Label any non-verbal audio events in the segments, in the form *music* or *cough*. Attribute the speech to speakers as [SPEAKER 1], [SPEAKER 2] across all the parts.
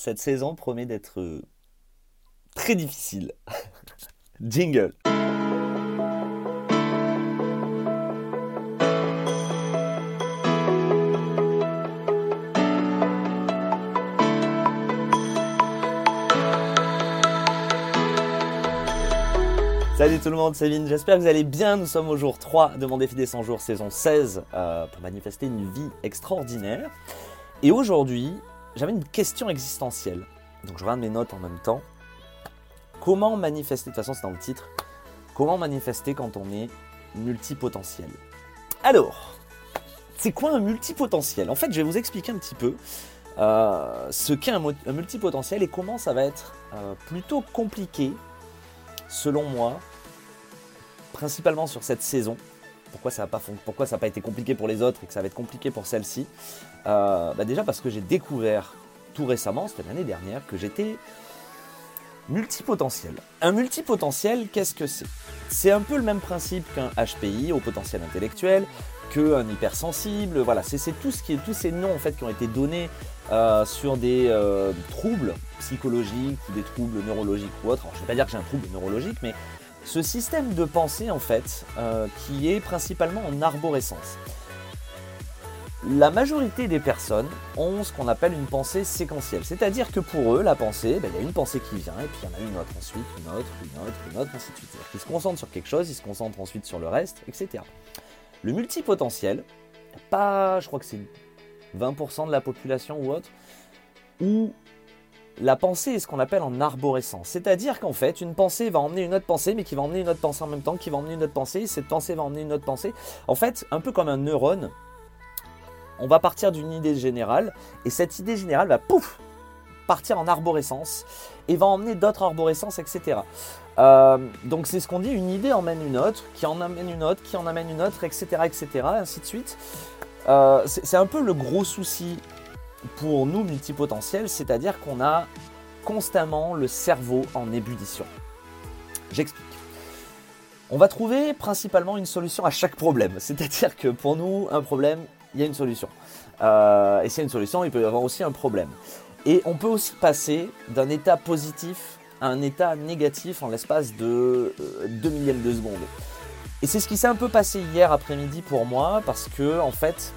[SPEAKER 1] cette saison promet d'être euh, très difficile. *laughs* Jingle. Salut tout le monde, c'est Vin, j'espère que vous allez bien. Nous sommes au jour 3 de mon défi des 100 jours, saison 16, euh, pour manifester une vie extraordinaire. Et aujourd'hui, j'avais une question existentielle. Donc je regarde mes notes en même temps. Comment manifester, de toute façon c'est dans le titre, comment manifester quand on est multipotentiel? Alors, c'est quoi un multipotentiel? En fait, je vais vous expliquer un petit peu euh, ce qu'est un, multipotentiel et comment ça va être euh, plutôt compliqué, selon moi, principalement sur cette saison. Pourquoi ça n'a pas, été compliqué pour les autres et que ça va être compliqué pour celle-ci euh, bah Déjà parce que j'ai découvert tout récemment, c'était l'année dernière, que j'étais multipotentiel. Un multipotentiel, qu'est-ce que c'est? C'est un peu le même principe qu'un HPI, au potentiel intellectuel, qu'un hypersensible. Voilà, c'est tout ce qui est, tous ces noms en fait qui ont été donnés euh, sur des euh, troubles psychologiques des troubles neurologiques ou autres. Alors, je ne vais pas dire que j'ai un trouble neurologique, mais ce système de pensée en fait, euh, qui est principalement en arborescence. La majorité des personnes ont ce qu'on appelle une pensée séquentielle, c'est-à-dire que pour eux, la pensée, ben, il y a une pensée qui vient et puis il y en a une autre ensuite, une autre, une autre, une autre, ainsi de suite. Ils se concentrent sur quelque chose, ils se concentrent ensuite sur le reste, etc. Le multipotentiel, pas, je crois que c'est 20% de la population ou autre, où la pensée est ce qu'on appelle en arborescence. C'est-à-dire qu'en fait, une pensée va emmener une autre pensée, mais qui va emmener une autre pensée en même temps, qui va emmener une autre pensée, cette pensée va emmener une autre pensée. En fait, un peu comme un neurone, on va partir d'une idée générale, et cette idée générale va pouf partir en arborescence et va emmener d'autres arborescences, etc. Euh, donc c'est ce qu'on dit, une idée emmène une autre, qui en amène une autre, qui en amène une autre, etc., etc., ainsi de suite. Euh, c'est un peu le gros souci pour nous multipotentiels, c'est-à-dire qu'on a constamment le cerveau en ébullition. J'explique. On va trouver principalement une solution à chaque problème, *laughs* c'est-à-dire que pour nous, un problème, il y a une solution. Euh, et s'il y a une solution, il peut y avoir aussi un problème. Et on peut aussi passer d'un état positif à un état négatif en l'espace de 2 euh, millièmes de seconde. Et c'est ce qui s'est un peu passé hier après-midi pour moi, parce que en fait,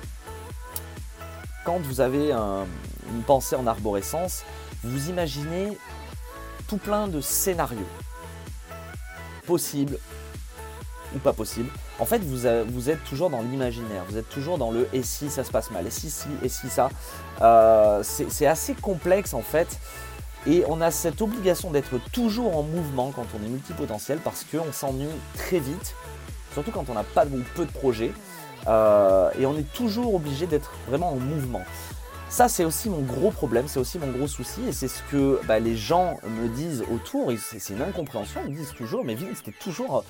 [SPEAKER 1] quand vous avez une pensée en arborescence, vous imaginez tout plein de scénarios possibles ou pas possibles. En fait, vous, êtes toujours dans l'imaginaire, vous êtes toujours dans le et si ça se passe mal, et si si, et si ça? Euh, c'est assez complexe en fait. Et on a cette obligation d'être toujours en mouvement quand on est multipotentiel parce qu'on s'ennuie très vite, surtout quand on n'a pas ou peu de projets. Euh, et on est toujours obligé d'être vraiment en mouvement. Ça, c'est aussi mon gros problème, c'est aussi mon gros souci, et c'est ce que bah, les gens me disent autour, c'est une incompréhension, ils me disent toujours, mais Vince, t'es toujours...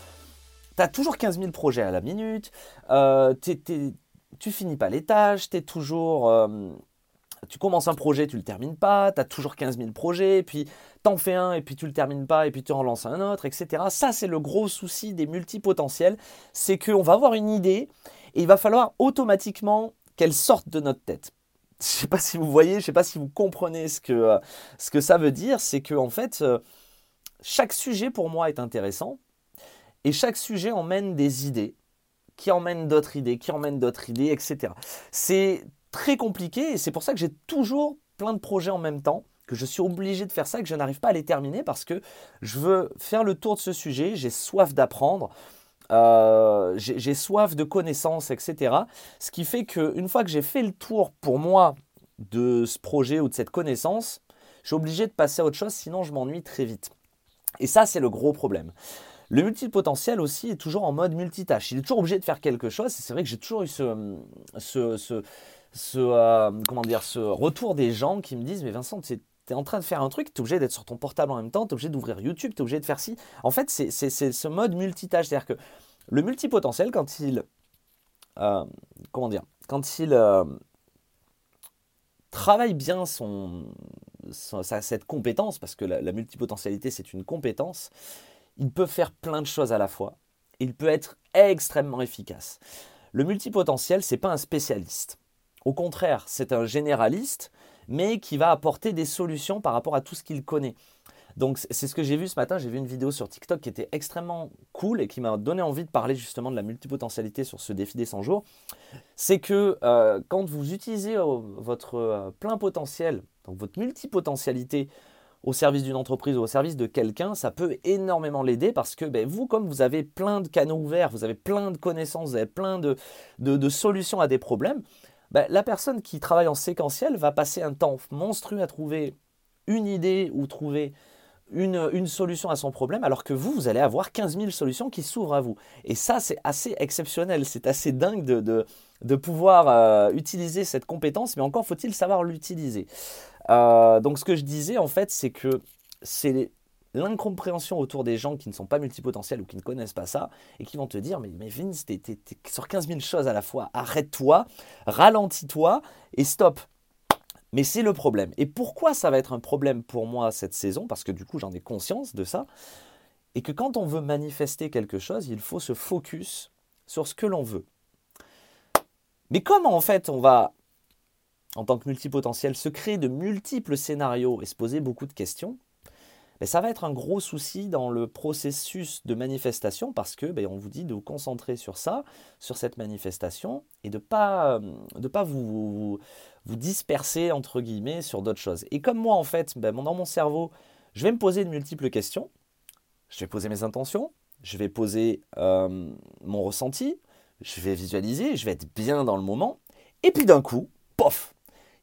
[SPEAKER 1] T'as toujours 15 000 projets à la minute, euh, tu finis pas les tâches, t'es toujours... Euh, tu commences un projet, tu le termines pas, tu as toujours 15 000 projets, puis t'en fais un et puis tu le termines pas et puis tu en lances un autre, etc. Ça, c'est le gros souci des multipotentiels, c'est qu'on va avoir une idée il va falloir automatiquement qu'elle sorte de notre tête. Je ne sais pas si vous voyez, je ne sais pas si vous comprenez ce que, ce que ça veut dire, c'est que en fait, euh, chaque sujet pour moi est intéressant et chaque sujet emmène des idées qui emmènent d'autres idées, qui emmènent d'autres idées, etc. C'est très compliqué et c'est pour ça que j'ai toujours plein de projets en même temps que je suis obligé de faire ça, que je n'arrive pas à les terminer parce que je veux faire le tour de ce sujet, j'ai soif d'apprendre, euh, j'ai soif de connaissances, etc. Ce qui fait qu'une fois que j'ai fait le tour pour moi de ce projet ou de cette connaissance, je suis obligé de passer à autre chose, sinon je m'ennuie très vite. Et ça, c'est le gros problème. Le multipotentiel aussi est toujours en mode multitâche. Il est toujours obligé de faire quelque chose. C'est vrai que j'ai toujours eu ce, ce, ce, euh, comment dire, ce retour des gens qui me disent Mais Vincent, tu es en train de faire un truc, tu es obligé d'être sur ton portable en même temps, tu es obligé d'ouvrir YouTube, tu es obligé de faire ci. En fait, c'est ce mode multitâche. C'est-à-dire que le multipotentiel, quand il. Euh, comment dire Quand il euh, travaille bien son, cette compétence, parce que la, multipotentialité, c'est une compétence, il peut faire plein de choses à la fois. Il peut être extrêmement efficace. Le multipotentiel, c'est pas un spécialiste. Au contraire, c'est un généraliste, mais qui va apporter des solutions par rapport à tout ce qu'il connaît. Donc c'est ce que j'ai vu ce matin, j'ai vu une vidéo sur TikTok qui était extrêmement cool et qui m'a donné envie de parler justement de la multipotentialité sur ce défi des 100 jours. C'est que euh, quand vous utilisez euh, votre euh, plein potentiel, donc votre multipotentialité au service d'une entreprise ou au service de quelqu'un, ça peut énormément l'aider parce que ben, vous, comme vous avez plein de canaux ouverts, vous avez plein de connaissances, vous avez plein de, de, solutions à des problèmes, ben, la personne qui travaille en séquentiel va passer un temps monstrueux à trouver une idée ou trouver une, solution à son problème, alors que vous, vous allez avoir 15 000 solutions qui s'ouvrent à vous. Et ça, c'est assez exceptionnel, c'est assez dingue de, pouvoir euh, utiliser cette compétence, mais encore faut-il savoir l'utiliser. Euh, donc ce que je disais, en fait, c'est que c'est l'incompréhension autour des gens qui ne sont pas multipotentiels ou qui ne connaissent pas ça, et qui vont te dire, mais, mais Vince, t'es sur 15 000 choses à la fois, arrête-toi, ralentis-toi, et stop. Mais c'est le problème. Et pourquoi ça va être un problème pour moi cette saison? Parce que du coup, j'en ai conscience de ça. Et que quand on veut manifester quelque chose, il faut se focus sur ce que l'on veut. Mais comment en fait on va, en tant que multipotentiel, se créer de multiples scénarios et se poser beaucoup de questions ben, ça va être un gros souci dans le processus de manifestation parce que ben, on vous dit de vous concentrer sur ça, sur cette manifestation et de pas, de pas vous, vous disperser entre guillemets sur d'autres choses. Et comme moi en fait, ben, dans mon cerveau, je vais me poser de multiples questions. Je vais poser mes intentions, je vais poser euh, mon ressenti, je vais visualiser, je vais être bien dans le moment. Et puis d'un coup, pof,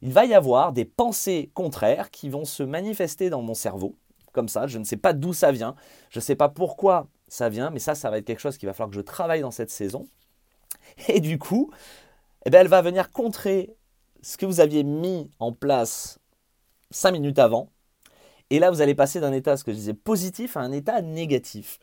[SPEAKER 1] il va y avoir des pensées contraires qui vont se manifester dans mon cerveau, comme ça. Je ne sais pas d'où ça vient, je ne sais pas pourquoi ça vient, mais ça, ça va être quelque chose qu'il va falloir que je travaille dans cette saison. Et du coup, eh ben, elle va venir contrer ce que vous aviez mis en place 5 minutes avant. Et là, vous allez passer d'un état, ce que je disais, positif à un état négatif.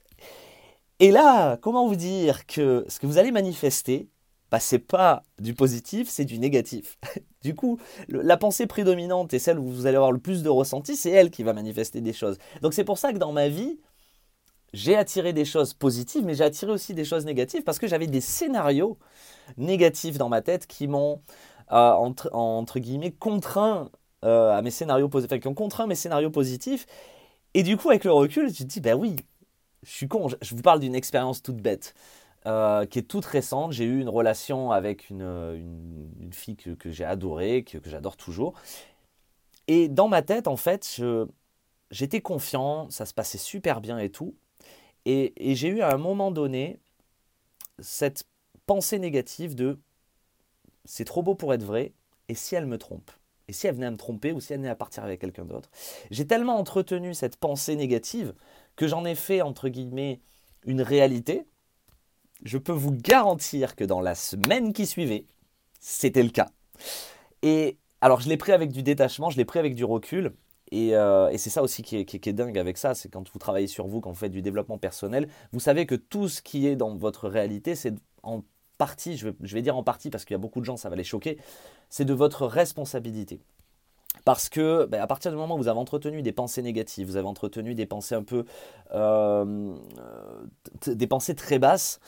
[SPEAKER 1] Et là, comment vous dire que ce que vous allez manifester, bah, c'est pas du positif, c'est du négatif. *laughs* du coup, la pensée prédominante et celle où vous allez avoir le plus de ressenti, c'est elle qui va manifester des choses. Donc c'est pour ça que dans ma vie, j'ai attiré des choses positives, mais j'ai attiré aussi des choses négatives parce que j'avais des scénarios négatifs dans ma tête qui m'ont entre, entre, guillemets, contraint euh, à mes scénarios positifs, qui ont contraint mes scénarios positifs. Et du coup, avec le recul, tu te dis, ben oui, je suis con, je vous parle d'une expérience toute bête. Euh, qui est toute récente. J'ai eu une relation avec une, une, fille que, j'ai adorée, que, que j'adore toujours. Et dans ma tête, en fait, j'étais confiant, ça se passait super bien et tout. Et, et j'ai eu à un moment donné cette pensée négative de c'est trop beau pour être vrai, et si elle me trompe? Et si elle venait à me tromper ou si elle venait à partir avec quelqu'un d'autre J'ai tellement entretenu cette pensée négative que j'en ai fait, entre guillemets, une réalité. Je peux vous garantir que dans la semaine qui suivait, c'était le cas. Et alors, je l'ai pris avec du détachement, je l'ai pris avec du recul. Et, euh, c'est ça aussi qui est, dingue avec ça, c'est quand vous travaillez sur vous, quand vous faites du développement personnel, vous savez que tout ce qui est dans votre réalité, c'est en partie, je vais, dire en partie parce qu'il y a beaucoup de gens, ça va les choquer, c'est de votre responsabilité. Parce que ben, à partir du moment où vous avez entretenu des pensées négatives, vous avez entretenu des pensées un peu, euh, des pensées très basses,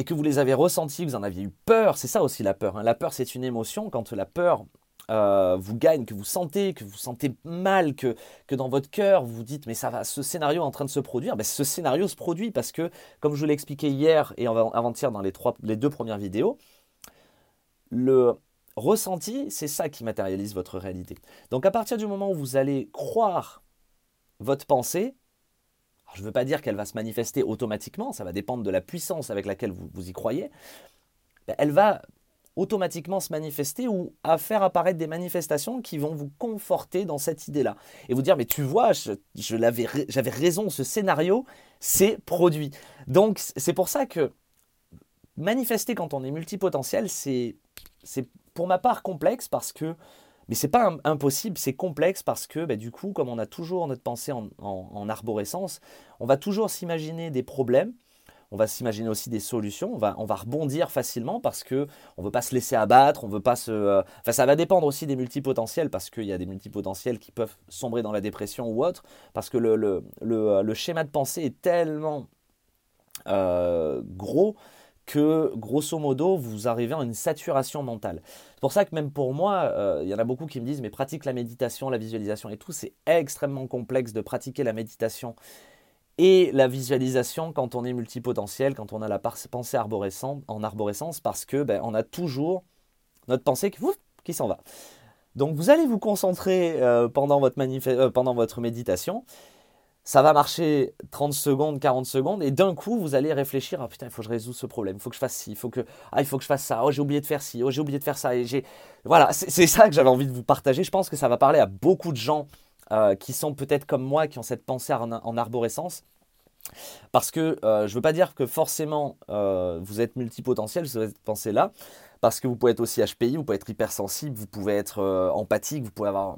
[SPEAKER 1] et que vous les avez ressenties, vous en aviez eu peur, c'est ça aussi la peur. Hein. La peur, c'est une émotion. Quand la peur euh, vous gagne, que vous sentez, que vous sentez mal, que, dans votre cœur vous vous dites mais ça va, ce scénario est en train de se produire, ben, ce scénario se produit parce que, comme je vous l'ai expliqué hier et avant-hier dans les deux premières vidéos, le ressenti, c'est ça qui matérialise votre réalité. Donc à partir du moment où vous allez croire votre pensée, je ne veux pas dire qu'elle va se manifester automatiquement, ça va dépendre de la puissance avec laquelle vous, vous y croyez, elle va automatiquement se manifester ou à faire apparaître des manifestations qui vont vous conforter dans cette idée-là. Et vous dire, mais tu vois, j'avais raison, ce scénario s'est produit. Donc c'est pour ça que manifester quand on est multipotentiel, c'est pour ma part complexe parce que mais c'est pas impossible, c'est complexe parce que bah, du coup, comme on a toujours notre pensée en arborescence, on va toujours s'imaginer des problèmes on va s'imaginer aussi des solutions, on va, on va rebondir facilement parce que on veut pas se laisser abattre, on veut pas se... Euh, enfin, ça va dépendre aussi des multipotentiels parce qu'il y a des multipotentiels qui peuvent sombrer dans la dépression ou autre, parce que le, le, le, schéma de pensée est tellement euh, gros que grosso modo vous arrivez à une saturation mentale. C'est pour ça que même pour moi, euh, il y en a beaucoup qui me disent mais pratique la méditation, la visualisation et tout, c'est extrêmement complexe de pratiquer la méditation et la visualisation quand on est multipotentiel, quand on a la pensée en arborescence, parce que ben, on a toujours notre pensée qui, s'en va. Donc vous allez vous concentrer euh, euh, pendant votre méditation ça va marcher 30 secondes, 40 secondes, et d'un coup, vous allez réfléchir, ah putain, il faut que je résoudre ce problème, il faut que je fasse ci, il faut que, ah, il faut que je fasse ça, oh, j'ai oublié de faire ci, oh, j'ai oublié de faire ça, et j'ai... Voilà, c'est ça que j'avais envie de vous partager. Je pense que ça va parler à beaucoup de gens euh, qui sont peut-être comme moi, qui ont cette pensée en, arborescence. Parce que euh, je ne veux pas dire que forcément euh, vous êtes multipotentiel, cette pensée-là, parce que vous pouvez être aussi HPI, vous pouvez être hypersensible, vous pouvez être empathique, vous pouvez avoir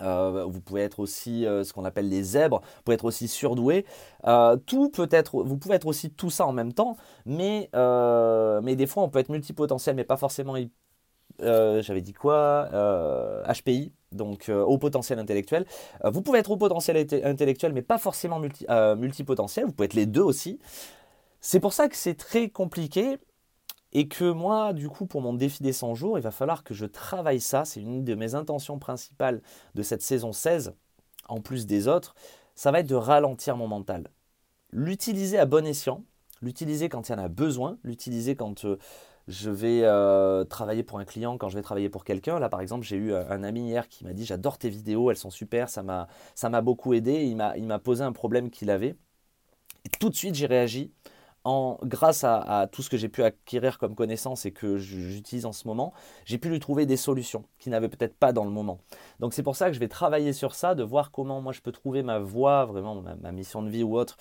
[SPEAKER 1] euh, vous pouvez être aussi euh, ce qu'on appelle les zèbres, vous pouvez être aussi surdoué. Euh, tout peut être, vous pouvez être aussi tout ça en même temps, mais, mais des fois on peut être multipotentiel, mais pas forcément. J'avais dit quoi HPI, donc haut potentiel intellectuel. vous pouvez être haut potentiel intellectuel, mais pas forcément multi, multipotentiel. Vous pouvez être les deux aussi. C'est pour ça que c'est très compliqué et que moi, du coup, pour mon défi des 100 jours, il va falloir que je travaille ça. C'est une de mes intentions principales de cette saison 16, en plus des autres. Ça va être de ralentir mon mental. L'utiliser à bon escient, l'utiliser quand il y en a besoin, l'utiliser quand euh, je vais euh, travailler pour un client, quand je vais travailler pour quelqu'un. Là, par exemple, j'ai eu un ami hier qui m'a dit J'adore tes vidéos, elles sont super, ça m'a beaucoup aidé. Il m'a posé un problème qu'il avait. Et tout de suite, j'ai réagi grâce à, tout ce que j'ai pu acquérir comme connaissance et que j'utilise en ce moment, j'ai pu lui trouver des solutions qu'il n'avait peut-être pas dans le moment. Donc c'est pour ça que je vais travailler sur ça, de voir comment moi je peux trouver ma voie, vraiment ma, mission de vie ou autre,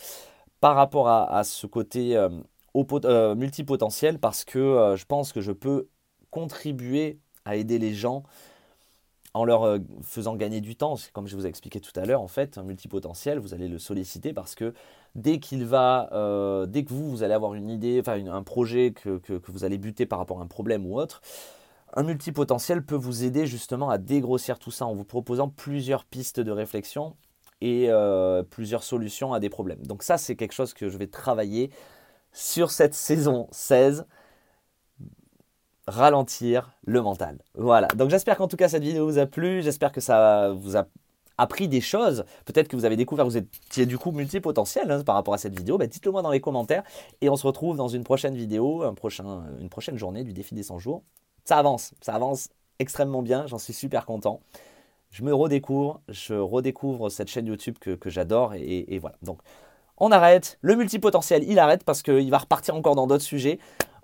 [SPEAKER 1] par rapport à, ce côté euh, euh, multipotentiel, parce que euh, je pense que je peux contribuer à aider les gens en leur euh, faisant gagner du temps. Comme je vous ai expliqué tout à l'heure, en fait, un multipotentiel, vous allez le solliciter parce que dès qu'il va, euh, dès que vous, vous allez avoir une idée, enfin un projet que, vous allez buter par rapport à un problème ou autre, un multipotentiel peut vous aider justement à dégrossir tout ça en vous proposant plusieurs pistes de réflexion et euh, plusieurs solutions à des problèmes. Donc ça, c'est quelque chose que je vais travailler sur cette saison 16 ralentir le mental. Voilà. Donc j'espère qu'en tout cas cette vidéo vous a plu. J'espère que ça vous a appris des choses. Peut-être que vous avez découvert, vous étiez du coup multipotentiel hein, par rapport à cette vidéo. Ben, dites-le moi dans les commentaires. Et on se retrouve dans une prochaine vidéo, un prochain, une prochaine journée du défi des 100 jours. Ça avance, ça avance extrêmement bien. J'en suis super content. Je me redécouvre, je redécouvre cette chaîne YouTube que, j'adore. Et, et voilà. Donc on arrête. Le multipotentiel, il arrête parce qu'il va repartir encore dans d'autres sujets.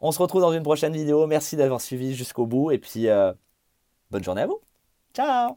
[SPEAKER 1] On se retrouve dans une prochaine vidéo. Merci d'avoir suivi jusqu'au bout et puis euh, bonne journée à vous. Ciao